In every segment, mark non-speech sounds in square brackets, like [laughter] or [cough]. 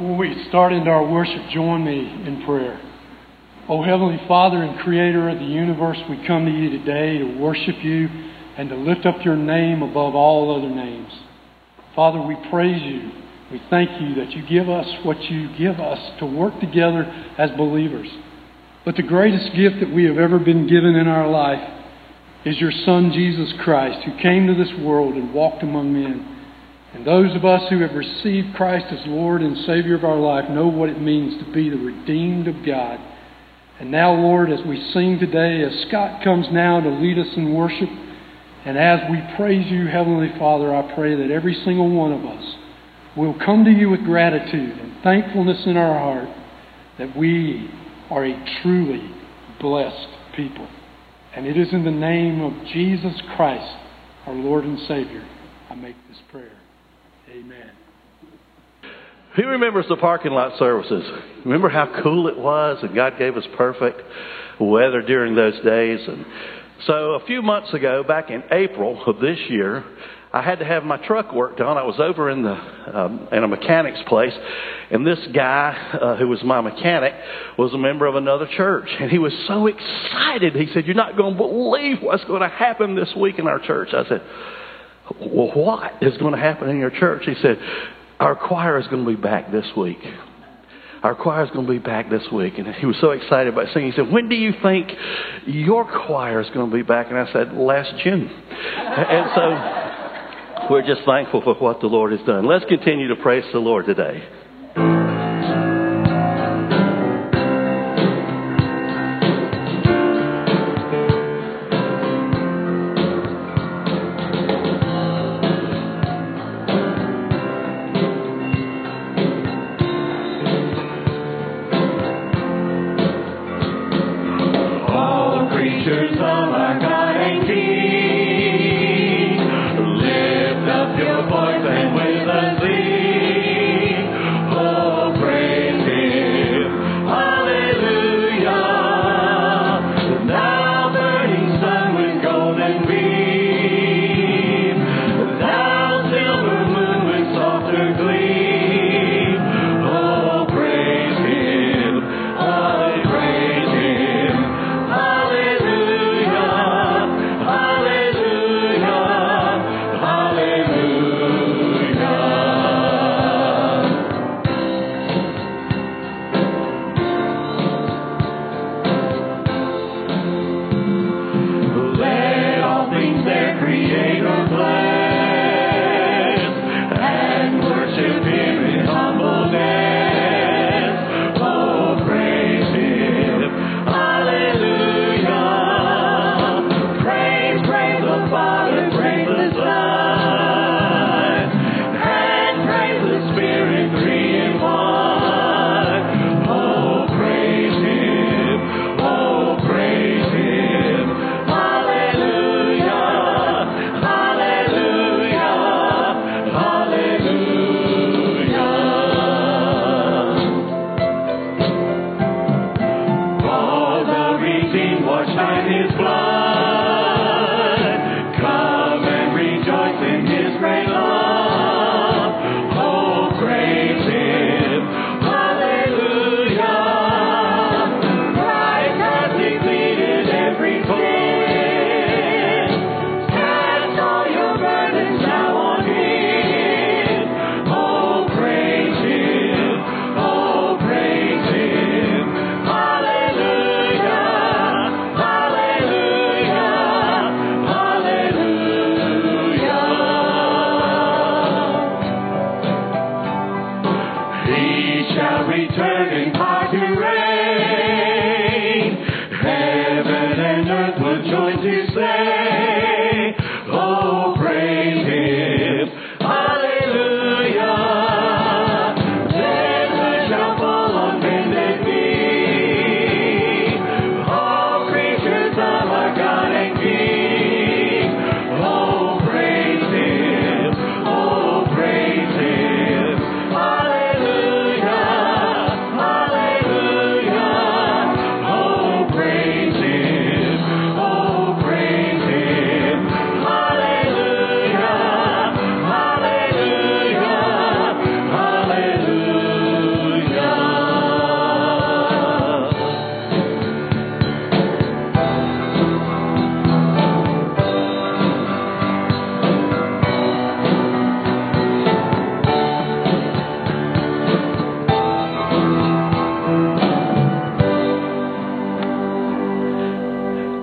Before we start into our worship, join me in prayer. O Heavenly Father and Creator of the universe, we come to you today to worship you and to lift up your name above all other names. Father, we praise you. We thank you that you give us what you give us to work together as believers. But the greatest gift that we have ever been given in our life is your Son, Jesus Christ, who came to this world and walked among men. And those of us who have received Christ as Lord and Savior of our life know what it means to be the redeemed of God. And now, Lord, as we sing today, as Scott comes now to lead us in worship, and as we praise you, Heavenly Father, I pray that every single one of us will come to you with gratitude and thankfulness in our heart that we are a truly blessed people. And it is in the name of Jesus Christ, our Lord and Savior, I make this prayer. Amen. Who remembers the parking lot services? Remember how cool it was and God gave us perfect weather during those days? And so a few months ago, back in April of this year, I had to have my truck worked on. I was over in the um, in a mechanic's place, and this guy uh, who was my mechanic was a member of another church, and he was so excited. He said, "You're not going to believe what's going to happen this week in our church." I said, "Well, what is going to happen in your church?" He said, "Our choir is going to be back this week." Our choir is going to be back this week. And he was so excited about singing. He said, When do you think your choir is going to be back? And I said, Last June. And so we're just thankful for what the Lord has done. Let's continue to praise the Lord today.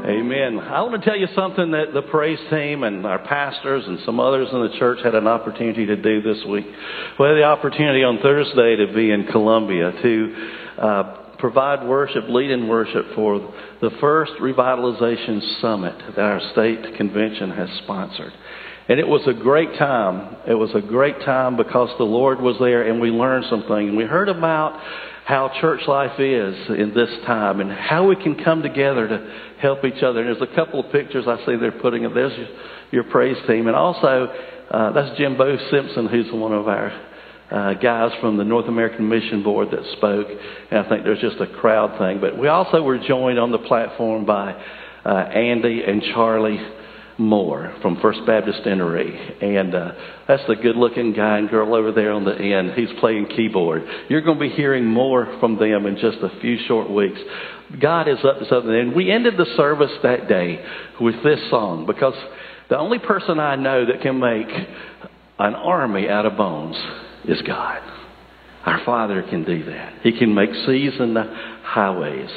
I want to tell you something that the praise team and our pastors and some others in the church had an opportunity to do this week. We had the opportunity on Thursday to be in Columbia to uh, provide worship, lead in worship for the first revitalization summit that our state convention has sponsored. And it was a great time. It was a great time because the Lord was there and we learned something. And we heard about how church life is in this time and how we can come together to help each other. And there's a couple of pictures I see they're putting up. There's your, praise team. And also, uh, that's Jim Bo Simpson, who's one of our uh, guys from the North American Mission Board that spoke. And I think there's just a crowd thing. But we also were joined on the platform by uh, Andy and Charlie Moore from First Baptist Innery. And uh, that's the good looking guy and girl over there on the end. He's playing keyboard. You're going to be hearing more from them in just a few short weeks. God is up to something. And we ended the service that day with this song because the only person I know that can make an army out of bones is God. Our Father can do that. He can make seas in the highways.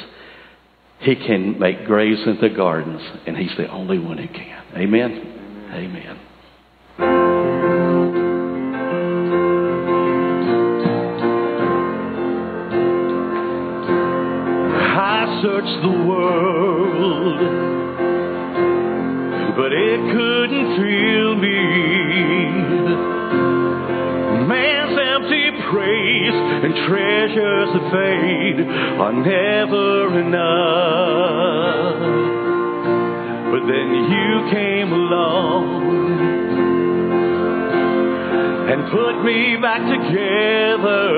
He can make graves into gardens, and He's the only one who can. Amen. Amen. I searched the world, but it couldn't feel me. Man's empty praise and treasures that fade are never enough. But then you came along and put me back together.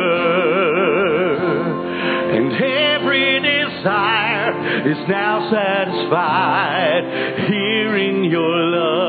And every desire is now satisfied hearing your love.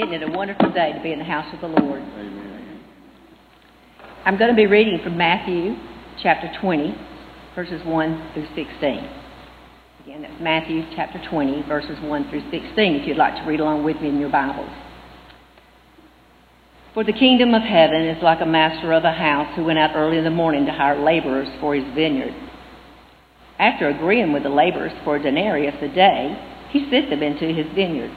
Isn't it a wonderful day to be in the house of the Lord? Amen. I'm going to be reading from Matthew chapter 20, verses 1 through 16. Again, that's Matthew chapter 20, verses 1 through 16, if you'd like to read along with me in your Bibles. For the kingdom of heaven is like a master of a house who went out early in the morning to hire laborers for his vineyard. After agreeing with the laborers for a denarius a day, he sent them into his vineyard.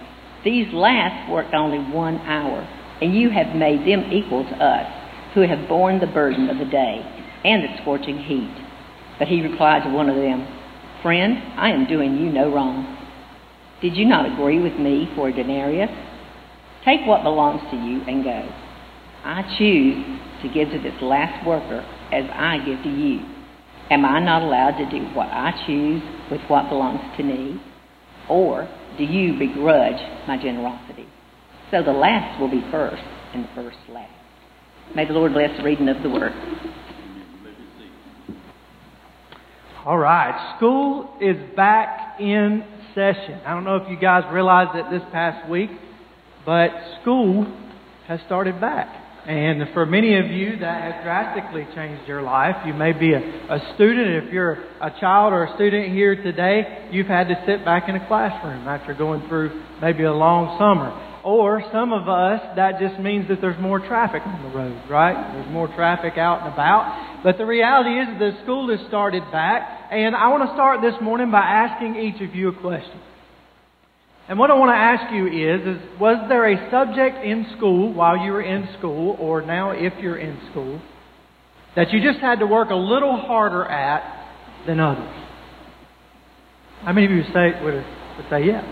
These last worked only one hour, and you have made them equal to us, who have borne the burden of the day and the scorching heat. But he replied to one of them, Friend, I am doing you no wrong. Did you not agree with me for a denarius? Take what belongs to you and go. I choose to give to this last worker as I give to you. Am I not allowed to do what I choose with what belongs to me? Or do you begrudge my generosity? So the last will be first, and the first last. May the Lord bless the reading of the word. All right, school is back in session. I don't know if you guys realized it this past week, but school has started back. And for many of you, that has drastically changed your life. You may be a, a, student. If you're a child or a student here today, you've had to sit back in a classroom after going through maybe a long summer. Or some of us, that just means that there's more traffic on the road, right? There's more traffic out and about. But the reality is the school has started back. And I want to start this morning by asking each of you a question. And what I want to ask you is, is was there a subject in school while you were in school, or now if you're in school, that you just had to work a little harder at than others? How many of you say would, would say yes?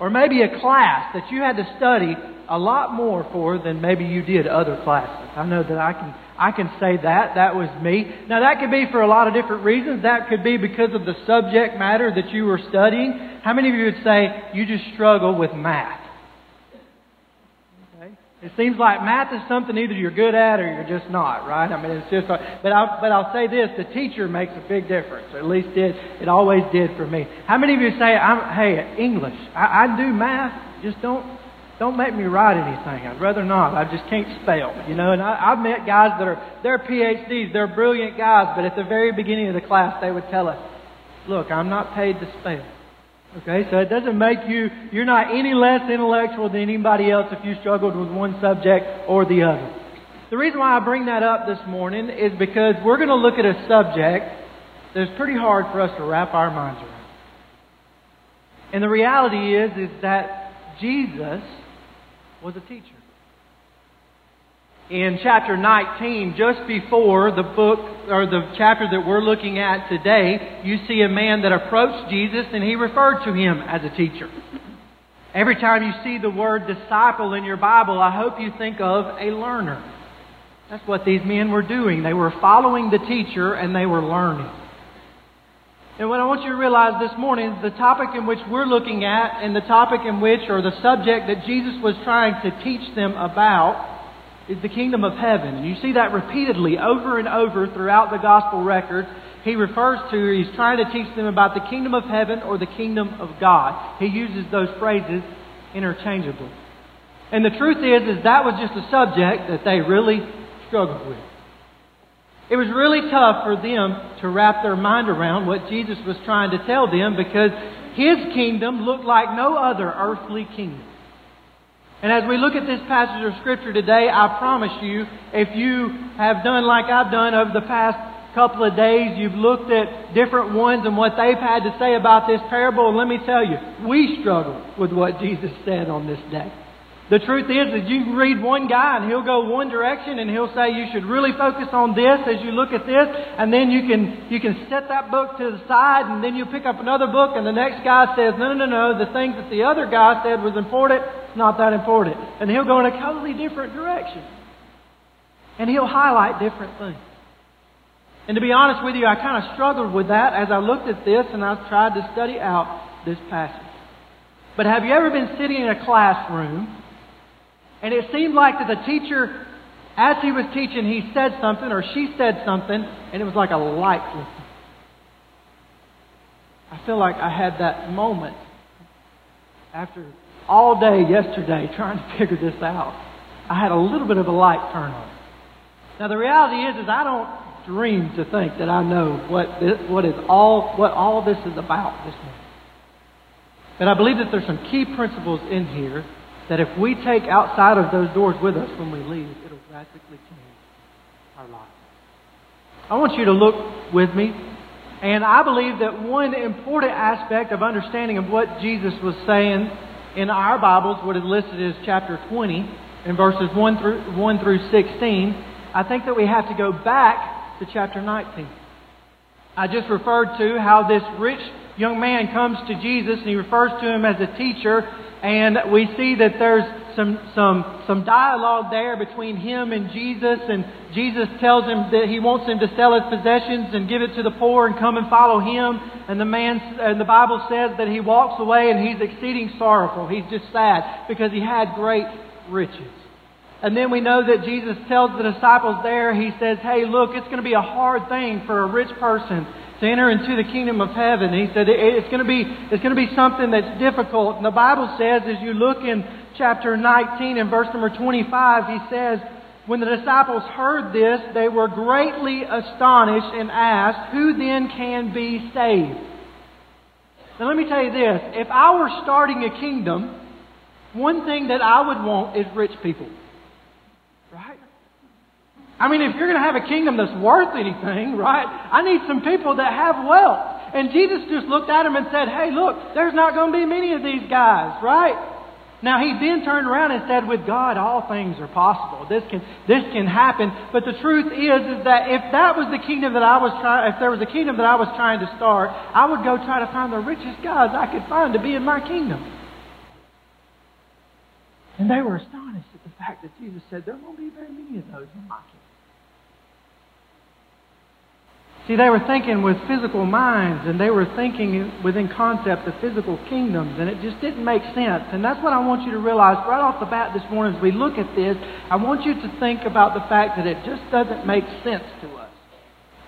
Or maybe a class that you had to study a lot more for than maybe you did other classes. I know that I can I can say that. That was me. Now that could be for a lot of different reasons. That could be because of the subject matter that you were studying. How many of you would say you just struggle with math? Okay. It seems like math is something either you're good at or you're just not, right? I mean, it's just. But I'll, but I'll say this: the teacher makes a big difference. Or at least did. It always did for me. How many of you say, I'm, "Hey, English. I, I do math. Just don't don't make me write anything. I'd rather not. I just can't spell. You know, and I, I've met guys that are, they're PhDs, they're brilliant guys, but at the very beginning of the class, they would tell us, look, I'm not paid to spell. Okay, so it doesn't make you, you're not any less intellectual than anybody else if you struggled with one subject or the other. The reason why I bring that up this morning is because we're going to look at a subject that's pretty hard for us to wrap our minds around. And the reality is, is that Jesus was a teacher. In chapter 19, just before the book or the chapter that we're looking at today, you see a man that approached Jesus and he referred to him as a teacher. Every time you see the word disciple in your Bible, I hope you think of a learner. That's what these men were doing. They were following the teacher and they were learning. And what I want you to realize this morning, the topic in which we're looking at and the topic in which, or the subject that Jesus was trying to teach them about, is the kingdom of heaven. And you see that repeatedly over and over throughout the gospel records. He refers to, he's trying to teach them about the kingdom of heaven or the kingdom of God. He uses those phrases interchangeably. And the truth is, is that was just a subject that they really struggled with. It was really tough for them to wrap their mind around what Jesus was trying to tell them because his kingdom looked like no other earthly kingdom. And as we look at this passage of Scripture today, I promise you, if you have done like I've done over the past couple of days, you've looked at different ones and what they've had to say about this parable, and let me tell you, we struggle with what Jesus said on this day. The truth is that you read one guy and he'll go one direction and he'll say you should really focus on this as you look at this. And then you can you can set that book to the side and then you pick up another book and the next guy says no no no no. The things that the other guy said was important. It's not that important. And he'll go in a totally different direction. And he'll highlight different things. And to be honest with you, I kind of struggled with that as I looked at this and I tried to study out this passage. But have you ever been sitting in a classroom and it seemed like that the teacher, as he was teaching, he said something or she said something, and it was like a light. I feel like I had that moment after all day yesterday trying to figure this out. I had a little bit of a light turn on. Now the reality is, is I don't dream to think that I know what this, what is all what all this is about this morning. But I believe that there's some key principles in here that if we take outside of those doors with us when we leave, it'll drastically change our lives. I want you to look with me. And I believe that one important aspect of understanding of what Jesus was saying in our Bibles, what is listed as chapter 20, in verses 1 through, 1 through 16, I think that we have to go back to chapter 19. I just referred to how this rich young man comes to Jesus and he refers to him as a teacher and we see that there's some, some, some dialogue there between him and Jesus, and Jesus tells him that he wants him to sell his possessions and give it to the poor and come and follow him. And the man, and the Bible says that he walks away and he's exceeding sorrowful. He's just sad because he had great riches. And then we know that Jesus tells the disciples there, he says, Hey, look, it's going to be a hard thing for a rich person to enter into the kingdom of heaven. He said it's going to be it's going to be something that's difficult. And the Bible says, as you look in chapter 19 and verse number 25, he says, when the disciples heard this, they were greatly astonished and asked, "Who then can be saved?" Now let me tell you this: if I were starting a kingdom, one thing that I would want is rich people. I mean, if you're going to have a kingdom that's worth anything, right, I need some people that have wealth. And Jesus just looked at him and said, Hey, look, there's not going to be many of these guys, right? Now he then turned around and said, With God all things are possible. This can this can happen. But the truth is is that if that was the kingdom that I was trying if there was a kingdom that I was trying to start, I would go try to find the richest guys I could find to be in my kingdom. And they were astonished at the fact that Jesus said, There won't be very many of those in my kingdom. See, they were thinking with physical minds and they were thinking within concept of physical kingdoms, and it just didn't make sense. And that's what I want you to realize right off the bat this morning as we look at this. I want you to think about the fact that it just doesn't make sense to us.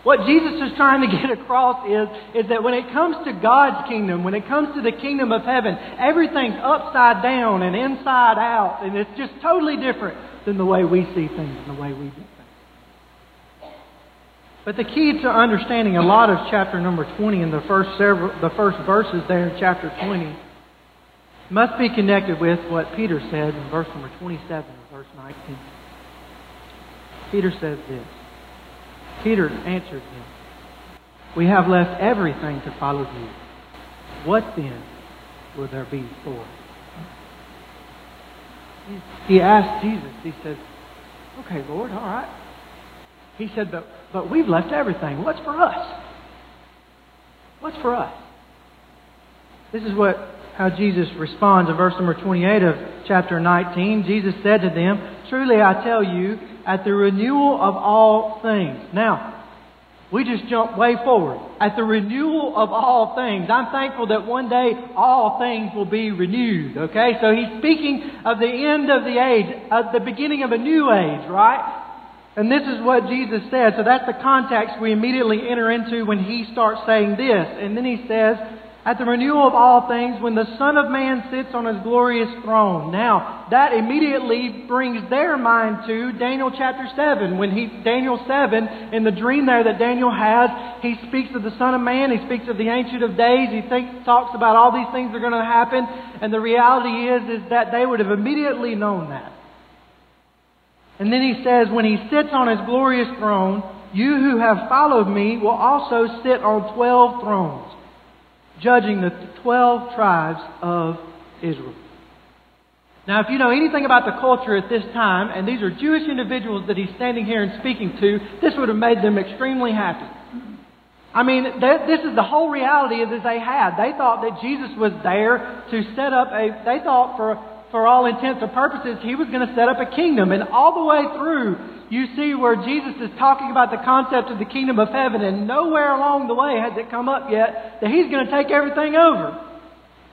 What Jesus is trying to get [laughs] across is, is that when it comes to God's kingdom, when it comes to the kingdom of heaven, everything's upside down and inside out, and it's just totally different than the way we see things and the way we do. But the key to understanding a lot of chapter number 20 and the first several, the first verses there in chapter 20 must be connected with what Peter said in verse number 27 and verse 19. Peter says this. Peter answered him, We have left everything to follow you. What then will there be for us? he, he asked Jesus, he said, Okay, Lord, all right. He said, But, but we've left everything. What's for us? What's for us? This is what how Jesus responds in verse number 28 of chapter 19. Jesus said to them, Truly I tell you, at the renewal of all things. Now, we just jump way forward. At the renewal of all things. I'm thankful that one day all things will be renewed. Okay? So he's speaking of the end of the age, of the beginning of a new age, right? And this is what Jesus said. So that's the context we immediately enter into when he starts saying this. And then he says, at the renewal of all things when the Son of Man sits on his glorious throne. Now, that immediately brings their mind to Daniel chapter 7. When he, Daniel 7, in the dream there that Daniel has, he speaks of the Son of Man, he speaks of the Ancient of Days, he think, talks about all these things that are going to happen, and the reality is, is that they would have immediately known that. And then he says, when he sits on his glorious throne, you who have followed me will also sit on twelve thrones judging the 12 tribes of Israel. Now, if you know anything about the culture at this time, and these are Jewish individuals that he's standing here and speaking to, this would have made them extremely happy. I mean, this is the whole reality that they had. They thought that Jesus was there to set up a, they thought for, for all intents and purposes, he was going to set up a kingdom. And all the way through, you see where Jesus is talking about the concept of the kingdom of heaven, and nowhere along the way has it come up yet that he's going to take everything over.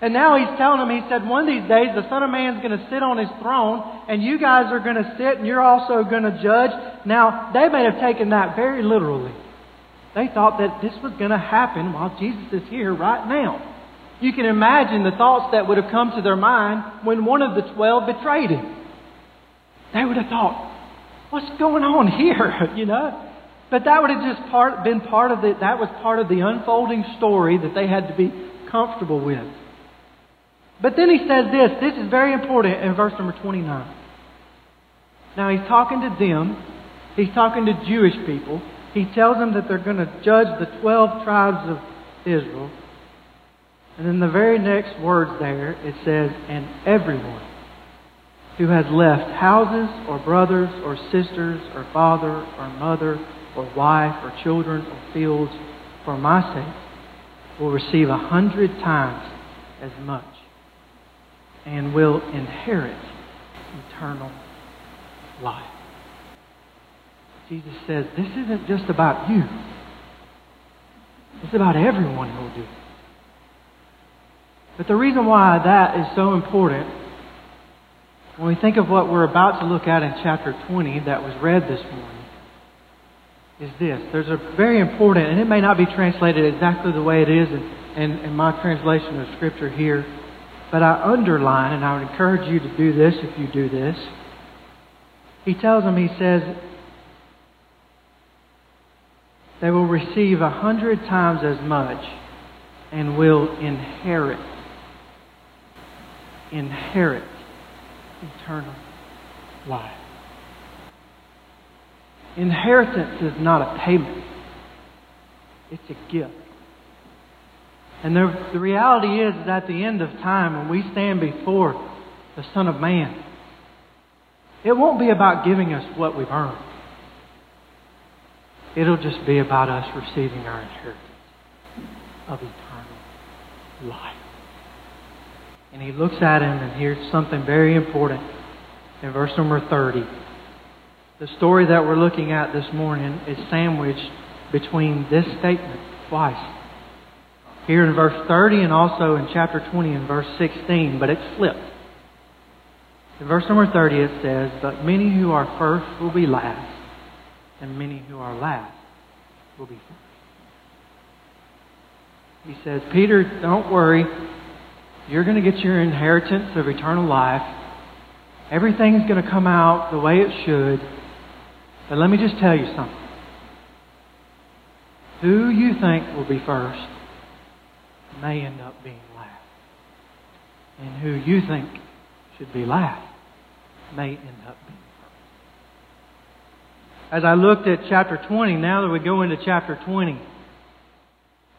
And now he's telling them, he said, one of these days the Son of Man's going to sit on his throne, and you guys are going to sit, and you're also going to judge. Now, they may have taken that very literally. They thought that this was going to happen while Jesus is here right now. You can imagine the thoughts that would have come to their mind when one of the twelve betrayed him. They would have thought, what's going on here? [laughs] You know? But that would have just part, been part of the, that was part of the unfolding story that they had to be comfortable with. But then he says this, this is very important in verse number 29. Now he's talking to them, he's talking to Jewish people. He tells them that they're going to judge the 12 tribes of Israel. And in the very next words there, it says, and everyone who has left houses or brothers or sisters or father or mother or wife or children or fields for my sake will receive a hundred times as much and will inherit eternal life. Jesus says, This isn't just about you, it's about everyone who will do it. But the reason why that is so important when we think of what we're about to look at in chapter 20 that was read this morning, is this. There's a very important, and it may not be translated exactly the way it is in, in, in my translation of Scripture here, but I underline, and I would encourage you to do this if you do this. He tells them, he says, they will receive a hundred times as much and will inherit. Inherit eternal life. Inheritance is not a payment, it's a gift. And the, the reality is that at the end of time, when we stand before the Son of Man, it won't be about giving us what we've earned. It'll just be about us receiving our inheritance of eternal life. And he looks at him, and here's something very important in verse number 30. The story that we're looking at this morning is sandwiched between this statement twice. Here in verse 30 and also in chapter 20 and verse 16, but it's flipped. In verse number 30 it says, But many who are first will be last, and many who are last will be first. He says, Peter, don't worry. You're going to get your inheritance of eternal life. Everything's going to come out the way it should. But let me just tell you something. Who you think will be first may end up being last. And who you think should be last may end up being first. As I looked at chapter 20, now that we go into chapter 20,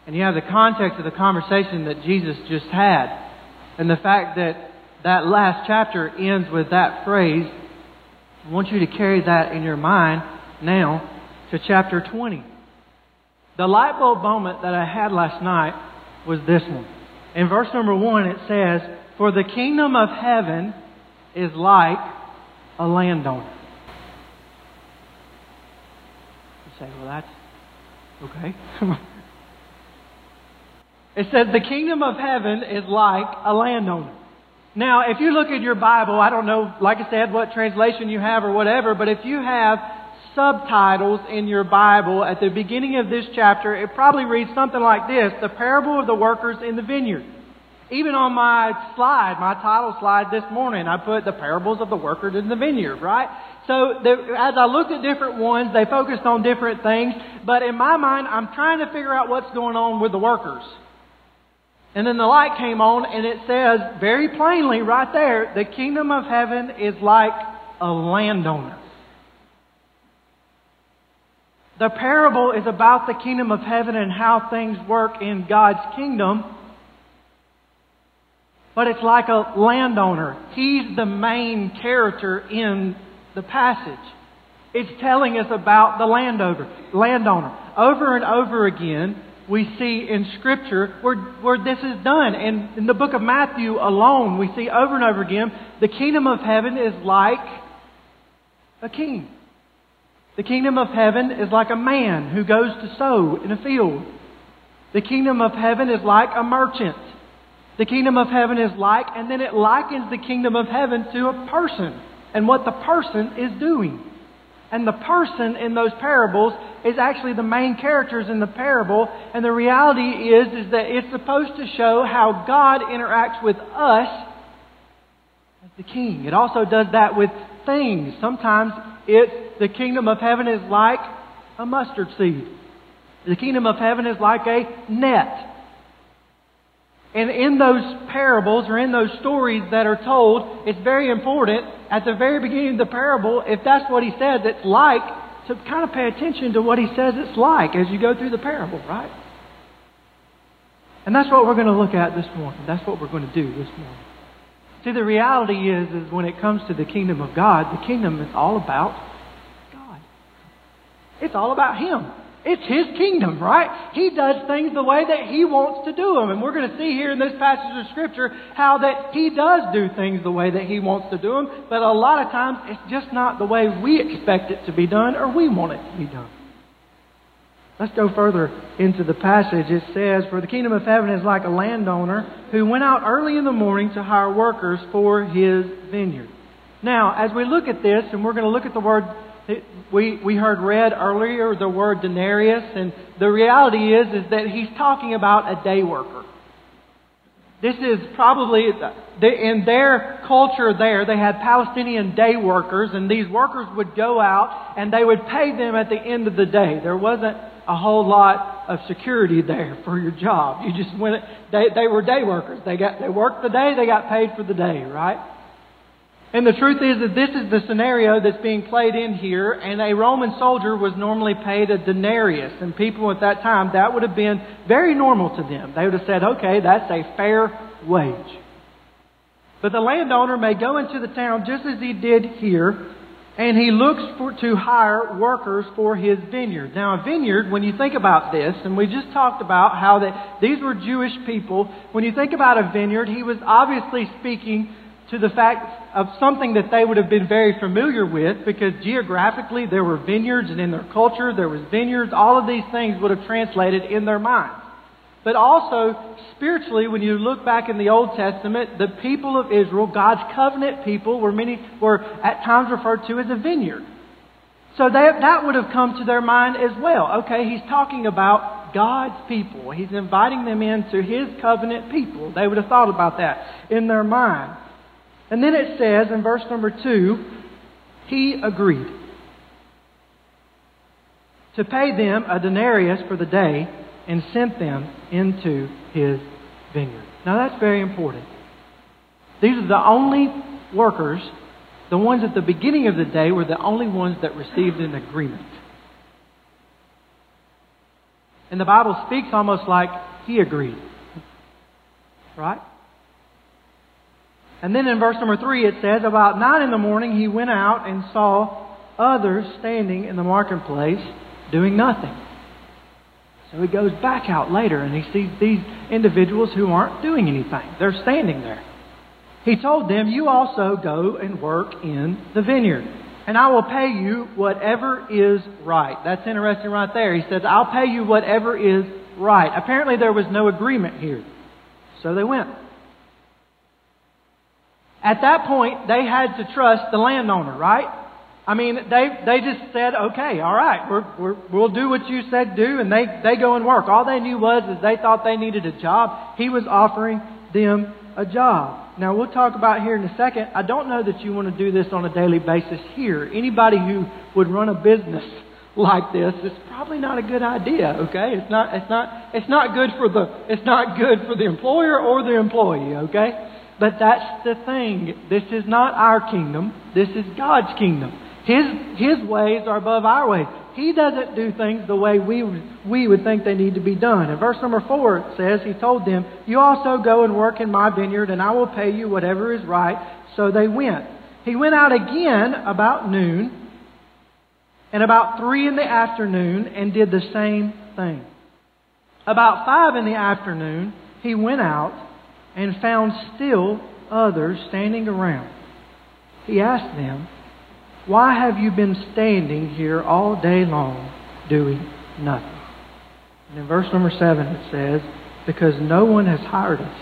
and you have the context of the conversation that Jesus just had, and the fact that that last chapter ends with that phrase. I want you to carry that in your mind now to chapter 20. The light bulb moment that I had last night was this one. In verse number 1, it says, For the kingdom of heaven is like a landowner. You say, Well, that's okay. [laughs] it says, The kingdom of heaven is like a landowner. Now, if you look at your Bible, I don't know, like I said, what translation you have or whatever, but if you have subtitles in your Bible at the beginning of this chapter, it probably reads something like this The parable of the workers in the vineyard. Even on my slide, my title slide this morning, I put the parables of the workers in the vineyard, right? So the, as I looked at different ones, they focused on different things, but in my mind, I'm trying to figure out what's going on with the workers. And then the light came on, and it says very plainly right there the kingdom of heaven is like a landowner. The parable is about the kingdom of heaven and how things work in God's kingdom. But it's like a landowner. He's the main character in the passage. It's telling us about the landowner. Landowner. Over and over again, we see in Scripture where, where this is done. And in the book of Matthew alone, we see over and over again the kingdom of heaven is like a king. The kingdom of heaven is like a man who goes to sow in a field. The kingdom of heaven is like a merchant. The kingdom of heaven is like, and then it likens the kingdom of heaven to a person and what the person is doing. And the person in those parables is actually the main characters in the parable. And the reality is, is that it's supposed to show how God interacts with us as the king. It also does that with things. Sometimes it's the kingdom of heaven is like a mustard seed. The kingdom of heaven is like a net. And in those parables or in those stories that are told, it's very important at the very beginning of the parable, if that's what he says it's like, to kind of pay attention to what he says it's like as you go through the parable, right? And that's what we're going to look at this morning. That's what we're going to do this morning. See, the reality is, is when it comes to the kingdom of God, the kingdom is all about God. It's all about Him. It's His kingdom, right? He does things the way that He wants to do them. And we're going to see here in this passage of Scripture how that He does do things the way that He wants to do them. But a lot of times, it's just not the way we expect it to be done or we want it to be done. Let's go further into the passage. It says, For the kingdom of heaven is like a landowner who went out early in the morning to hire workers for his vineyard. Now, as we look at this, and we're going to look at the word, we, we heard read earlier the word denarius, and the reality is, is that he's talking about a day worker. This is probably, uh, in their culture there, they had Palestinian day workers, and these workers would go out and they would pay them at the end of the day. There wasn't a whole lot of security there for your job. You just went, they, they were day workers. They got, they worked the day, they got paid for the day, right? And the truth is that this is the scenario that's being played in here, and a Roman soldier was normally paid a denarius. And people at that time, that would have been very normal to them. They would have said, okay, that's a fair wage. But the landowner may go into the town just as he did here, and he looks for, to hire workers for his vineyard. Now, a vineyard, when you think about this, and we just talked about how that these were Jewish people, when you think about a vineyard, he was obviously speaking to the fact of something that they would have been very familiar with because geographically there were vineyards and in their culture there was vineyards. All of these things would have translated in their minds. But also, spiritually, when you look back in the Old Testament, the people of Israel, God's covenant people, were many were at times referred to as a vineyard. So that, that would have come to their mind as well. Okay, he's talking about God's people. He's inviting them into his covenant people. They would have thought about that in their mind. And then it says in verse number 2 he agreed to pay them a denarius for the day and sent them into his vineyard. Now that's very important. These are the only workers, the ones at the beginning of the day were the only ones that received an agreement. And the Bible speaks almost like he agreed. Right? And then in verse number 3 it says, About 9 in the morning he went out and saw others standing in the marketplace doing nothing. So he goes back out later and he sees these individuals who aren't doing anything. They're standing there. He told them, You also go and work in the vineyard, and I will pay you whatever is right. That's interesting right there. He says, I'll pay you whatever is right. Apparently, there was no agreement here. So they went. At that point, they had to trust the landowner, right? I mean, they, they just said, okay, all right, we're, we're, we'll do what you said do, and they, they go and work. All they knew was is they thought they needed a job. He was offering them a job. Now, we'll talk about here in a second. I don't know that you want to do this on a daily basis here. Anybody who would run a business [laughs] like this, it's probably not a good idea, okay? It's not, it's not, it's not good for the, it's not good for the employer or the employee, okay? But that's the thing. This is not our kingdom. This is God's kingdom. His, His ways are above our ways. He doesn't do things the way we, we would think they need to be done. In verse number 4 it says, He told them, You also go and work in my vineyard, and I will pay you whatever is right. So they went. He went out again about noon, and about 3 in the afternoon, and did the same thing. About 5 in the afternoon, he went out and found still others standing around. He asked them, Why have you been standing here all day long doing nothing? And in verse number 7 it says, Because no one has hired us.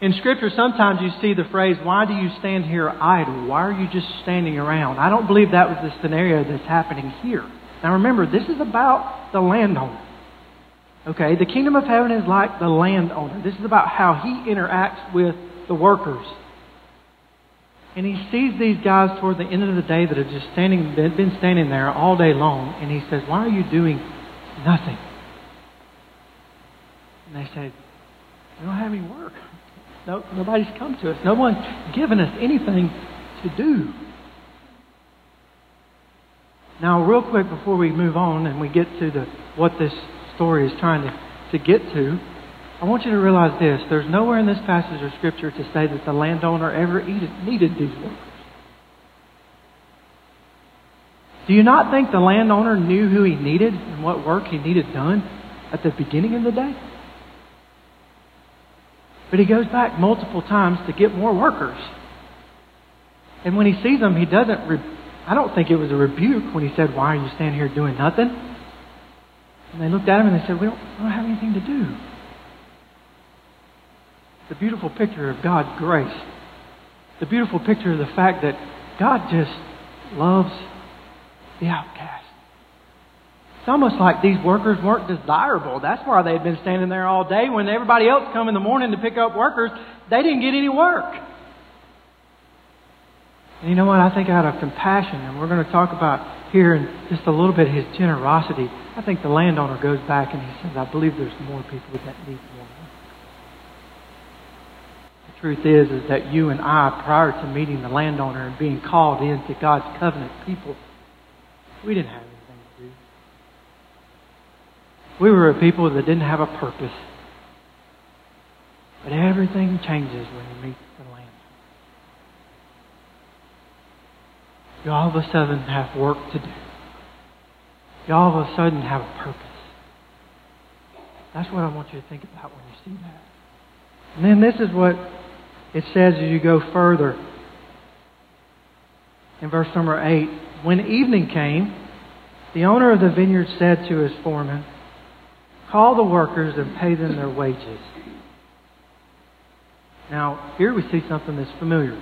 In Scripture, sometimes you see the phrase, Why do you stand here idle? Why are you just standing around? I don't believe that was the scenario that's happening here. Now remember, this is about the landowner. Okay, the kingdom of heaven is like the landowner. This is about how he interacts with the workers. And he sees these guys toward the end of the day that have just standing, been standing there all day long, and he says, Why are you doing nothing? And they say, We don't have any work. No, nobody's come to us. No one's given us anything to do. Now, real quick before we move on and we get to the what this story is trying to, to get to, I want you to realize this. There's nowhere in this passage of Scripture to say that the landowner ever needed these workers. Do you not think the landowner knew who he needed and what work he needed done at the beginning of the day? But he goes back multiple times to get more workers. And when he sees them, he doesn't. Re- I don't think it was a rebuke when he said, Why are you standing here doing nothing? And they looked at him and they said, we don't, we don't have anything to do. The beautiful picture of God's grace. The beautiful picture of the fact that God just loves the outcast. It's almost like these workers weren't desirable. That's why they had been standing there all day. When everybody else come in the morning to pick up workers, they didn't get any work. And you know what? I think out of compassion, and we're going to talk about here in just a little bit his generosity, I think the landowner goes back and he says, I believe there's more people that need more. The truth is, is that you and I, prior to meeting the landowner and being called into God's covenant people, we didn't have anything to do. We were a people that didn't have a purpose. But everything changes when you meet the landowner. You all of a sudden have work to do you all of a sudden have a purpose. That's what I want you to think about when you see that. And then this is what it says as you go further. In verse number 8, when evening came, the owner of the vineyard said to his foreman, Call the workers and pay them their wages. Now, here we see something that's familiar.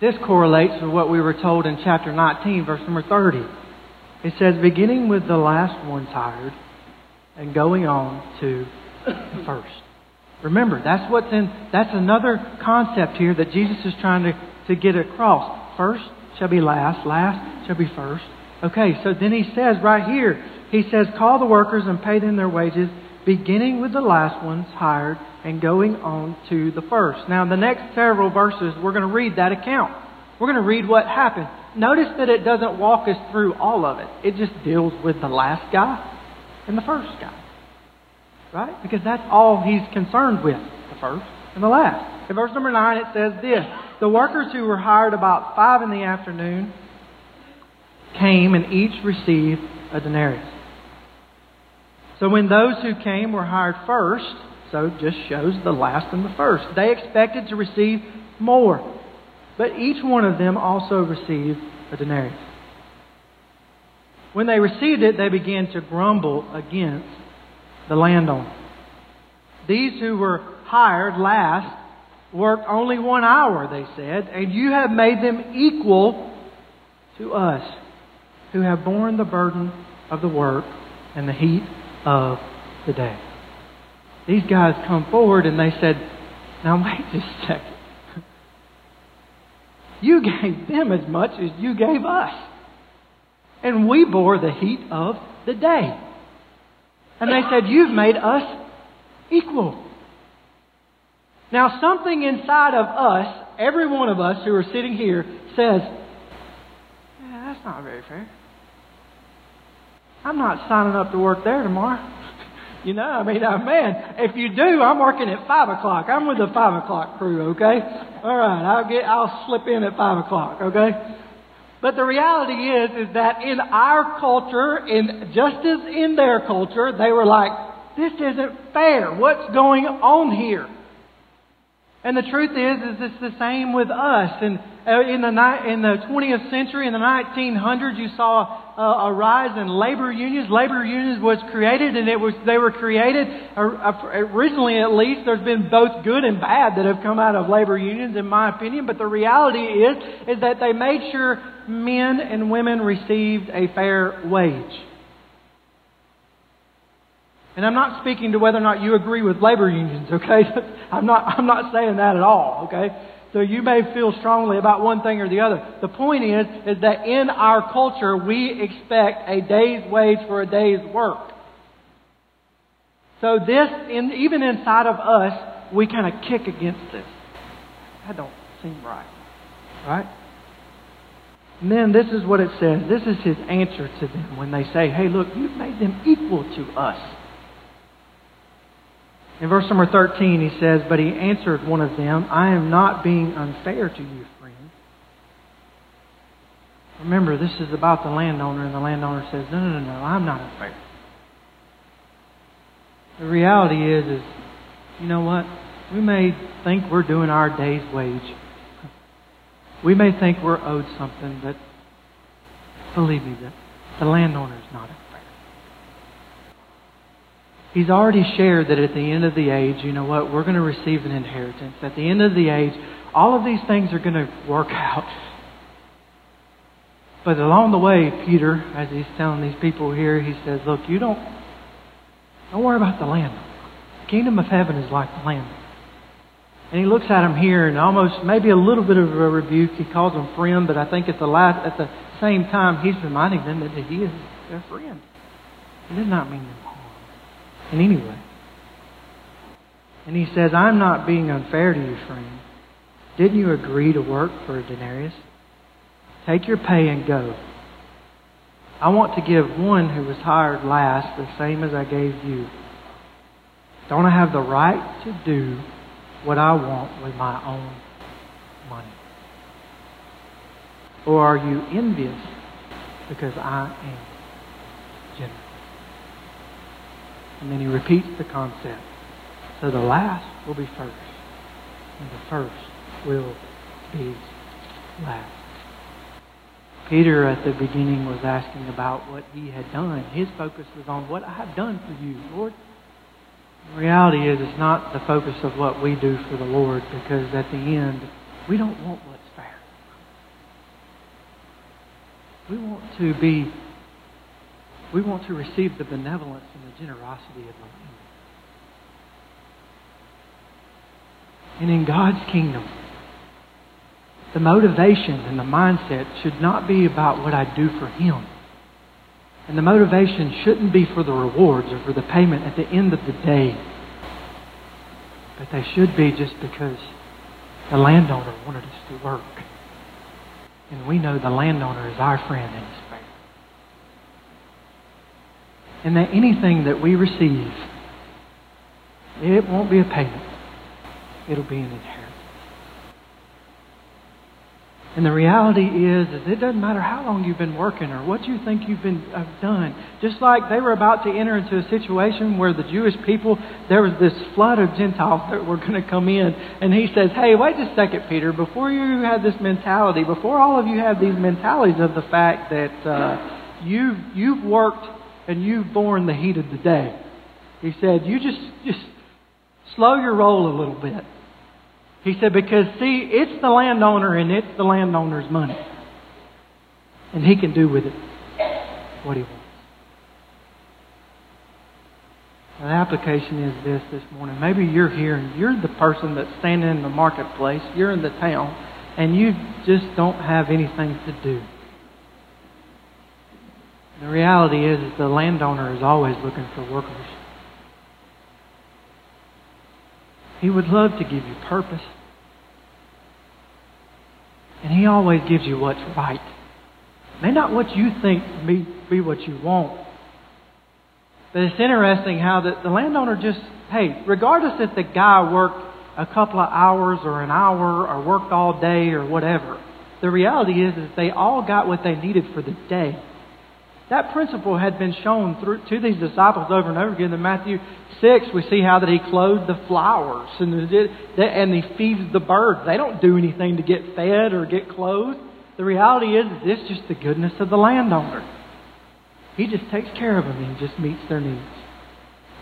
This correlates with what we were told in chapter 19, verse number 30. It says, beginning with the last ones hired and going on to the first. Remember, that's what's in, that's another concept here that Jesus is trying to, to get across. First shall be last, last shall be first. Okay, so then he says right here, he says, call the workers and pay them their wages, beginning with the last ones hired and going on to the first. Now, the next several verses, we're going to read that account. We're going to read what happened. Notice that it doesn't walk us through all of it. It just deals with the last guy and the first guy. Right? Because that's all he's concerned with, the first and the last. In verse number 9, it says this The workers who were hired about 5 in the afternoon came and each received a denarius. So when those who came were hired first, so just shows the last and the first, they expected to receive more. But each one of them also received a denarius. When they received it, they began to grumble against the landowner. These who were hired last worked only one hour, they said, and you have made them equal to us who have borne the burden of the work and the heat of the day. These guys come forward and they said, Now wait just a second. You gave them as much as you gave us. And we bore the heat of the day. And they said, You've made us equal. Now, something inside of us, every one of us who are sitting here, says, Yeah, that's not very fair. I'm not signing up to work there tomorrow. You know, I mean, uh, man, if you do, I'm working at five o'clock. I'm with the five o'clock crew, okay? All right, I'll get, I'll slip in at five o'clock, okay? But the reality is, is that in our culture, in just as in their culture, they were like, "This isn't fair. What's going on here?" And the truth is, is it's the same with us. And uh, in the in the 20th century, in the 1900s, you saw a, a rise in labor unions. Labor unions was created, and it was they were created uh, uh, originally, at least. There's been both good and bad that have come out of labor unions, in my opinion. But the reality is, is that they made sure men and women received a fair wage. And I'm not speaking to whether or not you agree with labor unions, okay? [laughs] I'm not, I'm not saying that at all, okay? So you may feel strongly about one thing or the other. The point is, is that in our culture, we expect a day's wage for a day's work. So this, in, even inside of us, we kind of kick against this. That don't seem right. Right? And then this is what it says. This is his answer to them when they say, hey, look, you've made them equal to us. In verse number 13, he says, But he answered one of them, I am not being unfair to you, friend. Remember, this is about the landowner, and the landowner says, No, no, no, no, I'm not unfair. The reality is, is, you know what? We may think we're doing our day's wage. We may think we're owed something, but believe me, that the landowner is not He's already shared that at the end of the age, you know what, we're going to receive an inheritance. At the end of the age, all of these things are going to work out. But along the way, Peter, as he's telling these people here, he says, Look, you don't don't worry about the land. The kingdom of heaven is like the land. And he looks at him here and almost maybe a little bit of a rebuke. He calls them friend, but I think at the last at the same time he's reminding them that he is their friend. He does not mean them in any way. And he says, I'm not being unfair to you, friend. Didn't you agree to work for a denarius? Take your pay and go. I want to give one who was hired last the same as I gave you. Don't I have the right to do what I want with my own money? Or are you envious because I am generous? And then he repeats the concept. So the last will be first, and the first will be last. Peter at the beginning was asking about what he had done. His focus was on what I have done for you, Lord. The reality is, it's not the focus of what we do for the Lord because at the end, we don't want what's fair. We want to be we want to receive the benevolence generosity of my Lamb. And in God's kingdom, the motivation and the mindset should not be about what I do for Him. And the motivation shouldn't be for the rewards or for the payment at the end of the day. But they should be just because the landowner wanted us to work. And we know the landowner is our friend and and that anything that we receive It won't be a payment. It'll be an inheritance. And the reality is, is it doesn't matter how long you've been working or what you think you've been have done. Just like they were about to enter into a situation where the Jewish people, there was this flood of Gentiles that were going to come in, and he says, "Hey, wait a second, Peter. Before you had this mentality, before all of you have these mentalities of the fact that uh, you you've worked and you've borne the heat of the day." He said, "You just just slow your roll a little bit." He said, because see, it's the landowner and it's the landowner's money. And he can do with it what he wants. The application is this this morning. Maybe you're here and you're the person that's standing in the marketplace, you're in the town, and you just don't have anything to do. The reality is, is the landowner is always looking for workers. He would love to give you purpose. And He always gives you what's right. May not what you think be, be what you want. But it's interesting how the, the landowner just, hey, regardless if the guy worked a couple of hours or an hour or worked all day or whatever, the reality is, is they all got what they needed for the day. That principle had been shown through, to these disciples over and over again. In Matthew 6, we see how that he clothed the flowers and, and he feeds the birds. They don't do anything to get fed or get clothed. The reality is, it's just the goodness of the landowner. He just takes care of them and just meets their needs.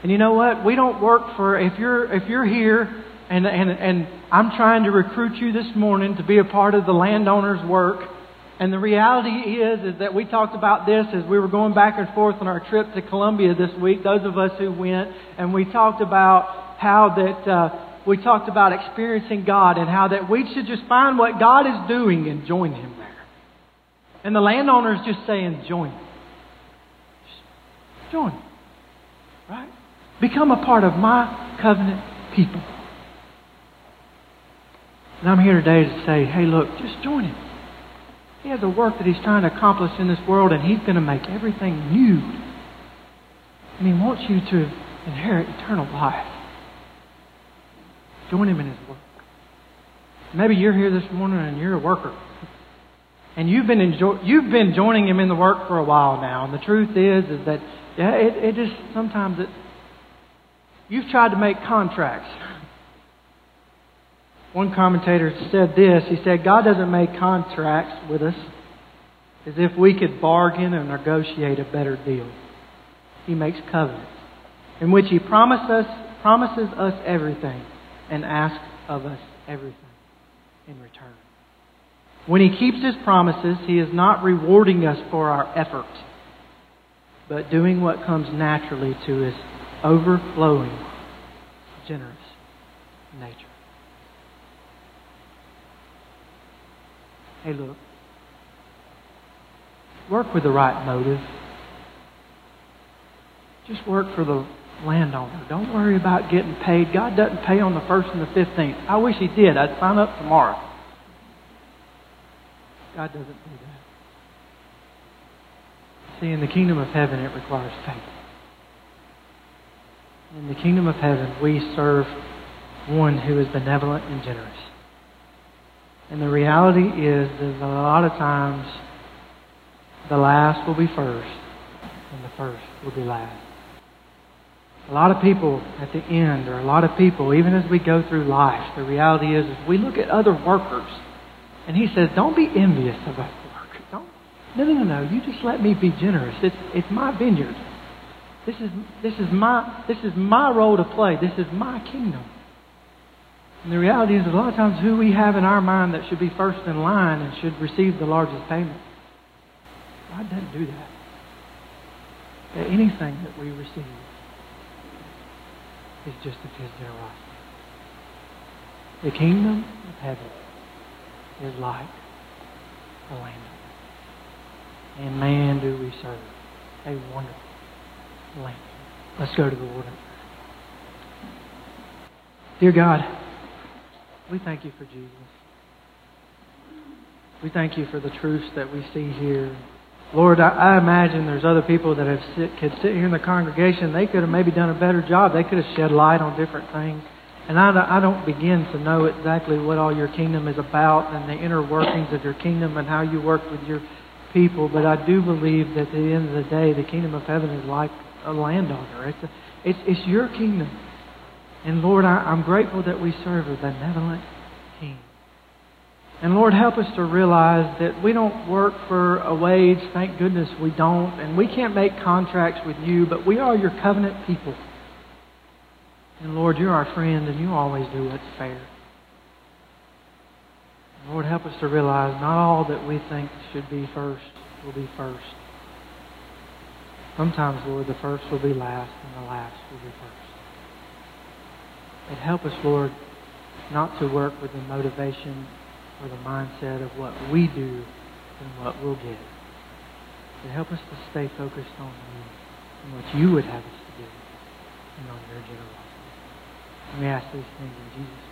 And you know what? We don't work for, if you're, if you're here and, and, and I'm trying to recruit you this morning to be a part of the landowner's work, and the reality is, is that we talked about this as we were going back and forth on our trip to Columbia this week, those of us who went, and we talked about how that, uh, we talked about experiencing God and how that we should just find what God is doing and join Him there. And the landowner is just saying, join. Just join. Right? Become a part of my covenant people. And I'm here today to say, hey, look, just join Him. He has a work that he's trying to accomplish in this world, and he's going to make everything new. And he wants you to inherit eternal life. Join him in his work. Maybe you're here this morning and you're a worker. And you've been enjoy- you've been joining him in the work for a while now. And the truth is is that yeah, it, it just sometimes it you've tried to make contracts. One commentator said this. He said, God doesn't make contracts with us as if we could bargain or negotiate a better deal. He makes covenants in which He promises us, promises us everything and asks of us everything in return. When He keeps His promises, He is not rewarding us for our effort, but doing what comes naturally to His overflowing, generous nature. Hey, look. Work with the right motive. Just work for the landowner. Don't worry about getting paid. God doesn't pay on the 1st and the 15th. I wish He did. I'd sign up tomorrow. God doesn't do that. See, in the kingdom of heaven, it requires faith. In the kingdom of heaven, we serve one who is benevolent and generous. And the reality is that a lot of times the last will be first and the first will be last. A lot of people at the end, or a lot of people, even as we go through life, the reality is, is we look at other workers and he says, Don't be envious of workers. Don't no no no no. You just let me be generous. It's it's my vineyard. This is this is my this is my role to play. This is my kingdom. And the reality is, a lot of times, who we have in our mind that should be first in line and should receive the largest payment. God doesn't do that. That anything that we receive is just of His generosity. The kingdom of heaven is like a land. And man, do we serve a wonderful land. Let's go to the Lord. Dear God, we thank you for Jesus. We thank you for the truths that we see here. Lord, I, I imagine there's other people that have sit, could sit here in the congregation. They could have maybe done a better job. They could have shed light on different things. And I, I don't begin to know exactly what all your kingdom is about and the inner workings of your kingdom and how you work with your people. But I do believe that at the end of the day, the kingdom of heaven is like a landowner. It's, a, it's, it's your kingdom. And Lord, I, I'm grateful that we serve a benevolent King. And Lord, help us to realize that we don't work for a wage. Thank goodness we don't. And we can't make contracts with you, but we are your covenant people. And Lord, you're our friend, and you always do what's fair. Lord, help us to realize not all that we think should be first will be first. Sometimes, Lord, the first will be last, and the last will be first. But help us, Lord, not to work with the motivation or the mindset of what we do and what we'll get. But help us to stay focused on you and what you would have us to do and on your generosity. And we ask these things in Jesus' name.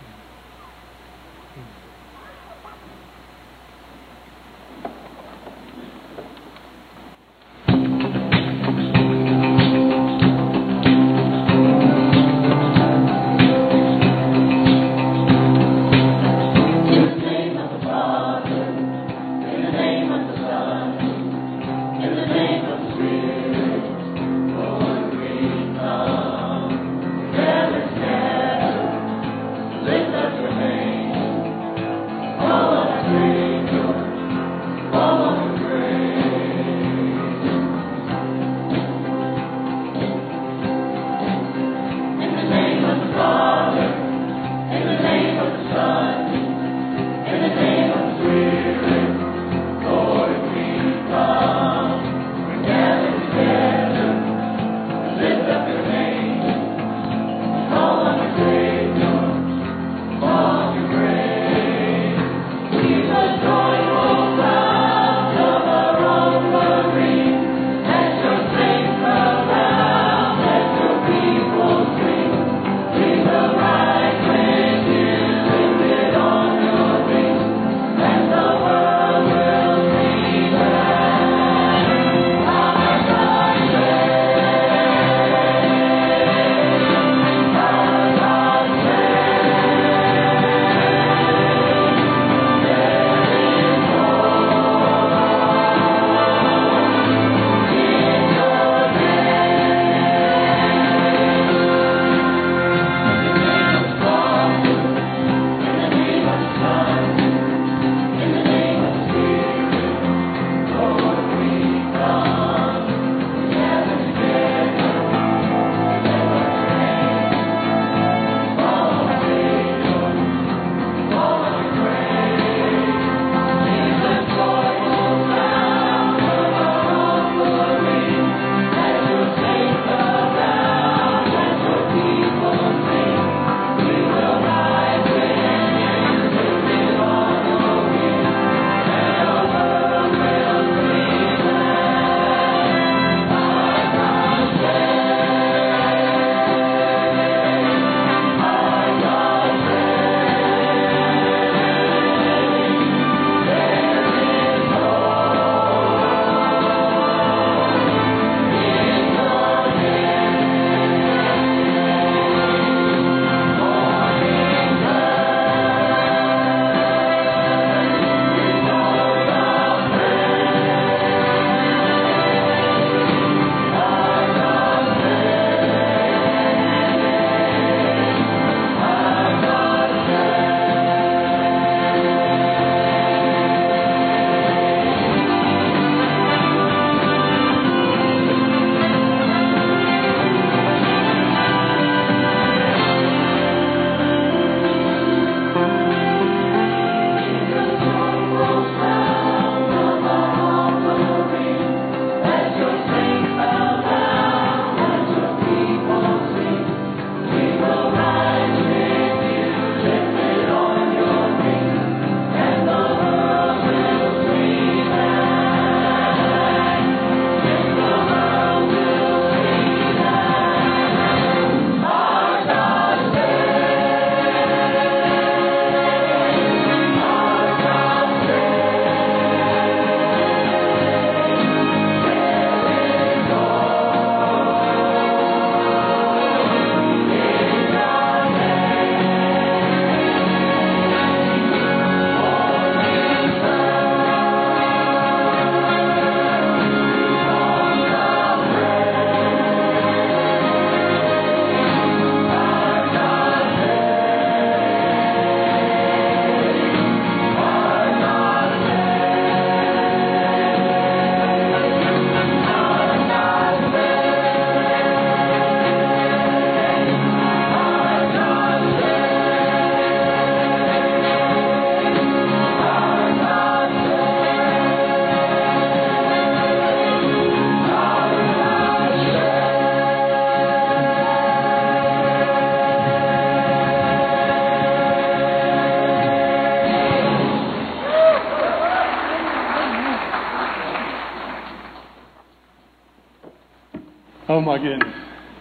Oh my goodness.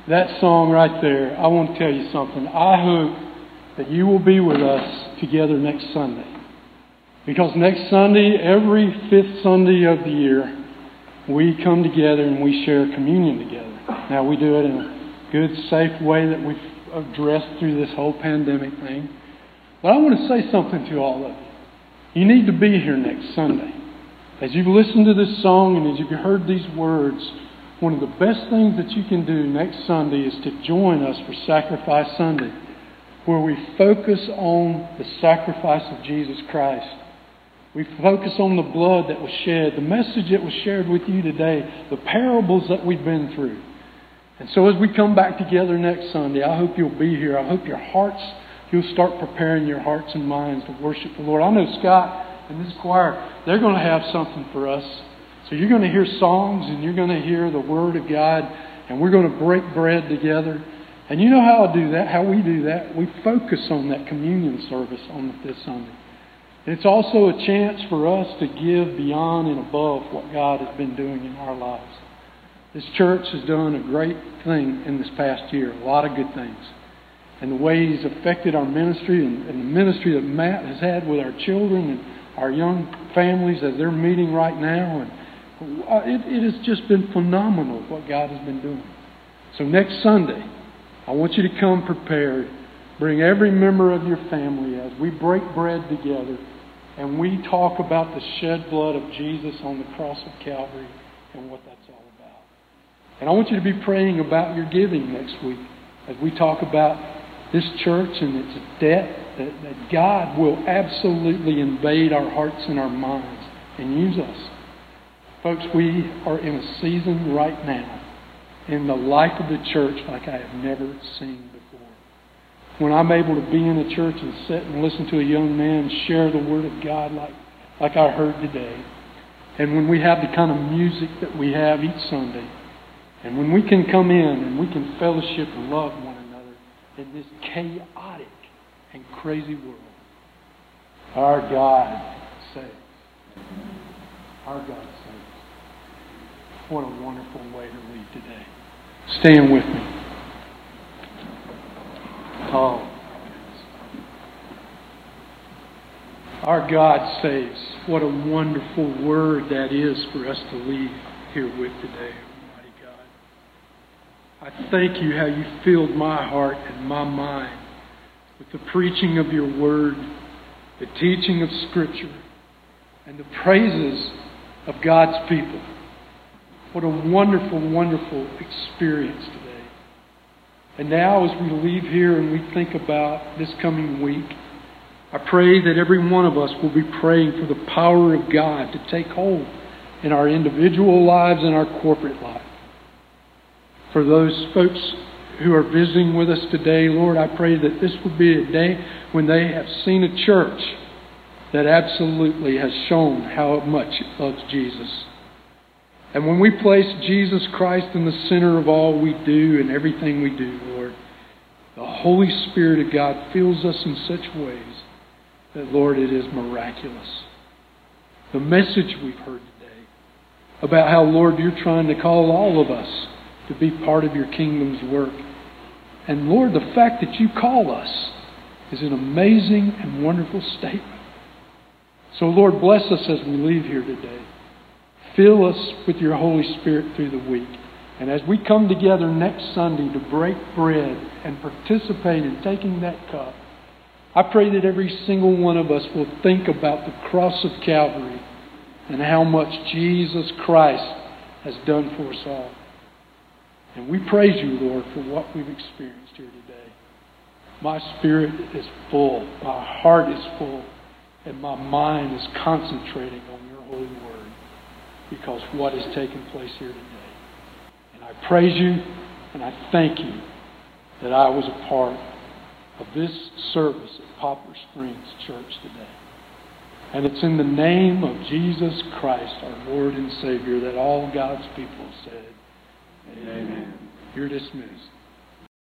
That song right there, I want to tell you something. I hope that you will be with us together next Sunday. Because next Sunday, every fifth Sunday of the year, we come together and we share communion together. Now, we do it in a good, safe way that we've addressed through this whole pandemic thing. But I want to say something to all of you. You need to be here next Sunday. As you've listened to this song and as you've heard these words, one of the best things that you can do next Sunday is to join us for Sacrifice Sunday, where we focus on the sacrifice of Jesus Christ. We focus on the blood that was shed, the message that was shared with you today, the parables that we've been through. And so as we come back together next Sunday, I hope you'll be here. I hope your hearts, you'll start preparing your hearts and minds to worship the Lord. I know Scott and this choir, they're going to have something for us. So you're going to hear songs and you're going to hear the Word of God and we're going to break bread together. And you know how I do that, how we do that? We focus on that communion service on this Sunday. And it's also a chance for us to give beyond and above what God has been doing in our lives. This church has done a great thing in this past year, a lot of good things. And the way He's affected our ministry and, and the ministry that Matt has had with our children and our young families as they're meeting right now. And Uh, it, it has just been phenomenal what God has been doing. So next Sunday, I want you to come prepared. Bring every member of your family as we break bread together and we talk about the shed blood of Jesus on the cross of Calvary and what that's all about. And I want you to be praying about your giving next week as we talk about this church and its debt that, that God will absolutely invade our hearts and our minds and use us. Folks, we are in a season right now in the life of the church like I have never seen before. When I'm able to be in a church and sit and listen to a young man share the Word of God like, like I heard today, and when we have the kind of music that we have each Sunday, and when we can come in and we can fellowship and love one another in this chaotic and crazy world, our God saves. Our God. What a wonderful way to lead today. Stand with me. Oh. Our God saves. What a wonderful word that is for us to leave here with today, Almighty God. I thank you how you filled my heart and my mind with the preaching of your word, the teaching of Scripture, and the praises of God's people. What a wonderful, wonderful experience today. And now, as we leave here and we think about this coming week, I pray that every one of us will be praying for the power of God to take hold in our individual lives and our corporate life. For those folks who are visiting with us today, Lord, I pray that this will be a day when they have seen a church that absolutely has shown how much it loves Jesus. And when we place Jesus Christ in the center of all we do and everything we do, Lord, the Holy Spirit of God fills us in such ways that, Lord, it is miraculous. The message we've heard today about how, Lord, you're trying to call all of us to be part of your kingdom's work. And Lord, the fact that you call us is an amazing and wonderful statement. So, Lord, bless us as we leave here today. Fill us with your Holy Spirit through the week. And as we come together next Sunday to break bread and participate in taking that cup, I pray that every single one of us will think about the cross of Calvary and how much Jesus Christ has done for us all. And we praise you, Lord, for what we've experienced here today. My spirit is full, my heart is full, and my mind is concentrating on your holy word because what has taken place here today. And I praise you and I thank you that I was a part of this service at Poplar Springs Church today. And it's in the name of Jesus Christ, our Lord and Savior, that all God's people said, Amen. Amen. You're dismissed.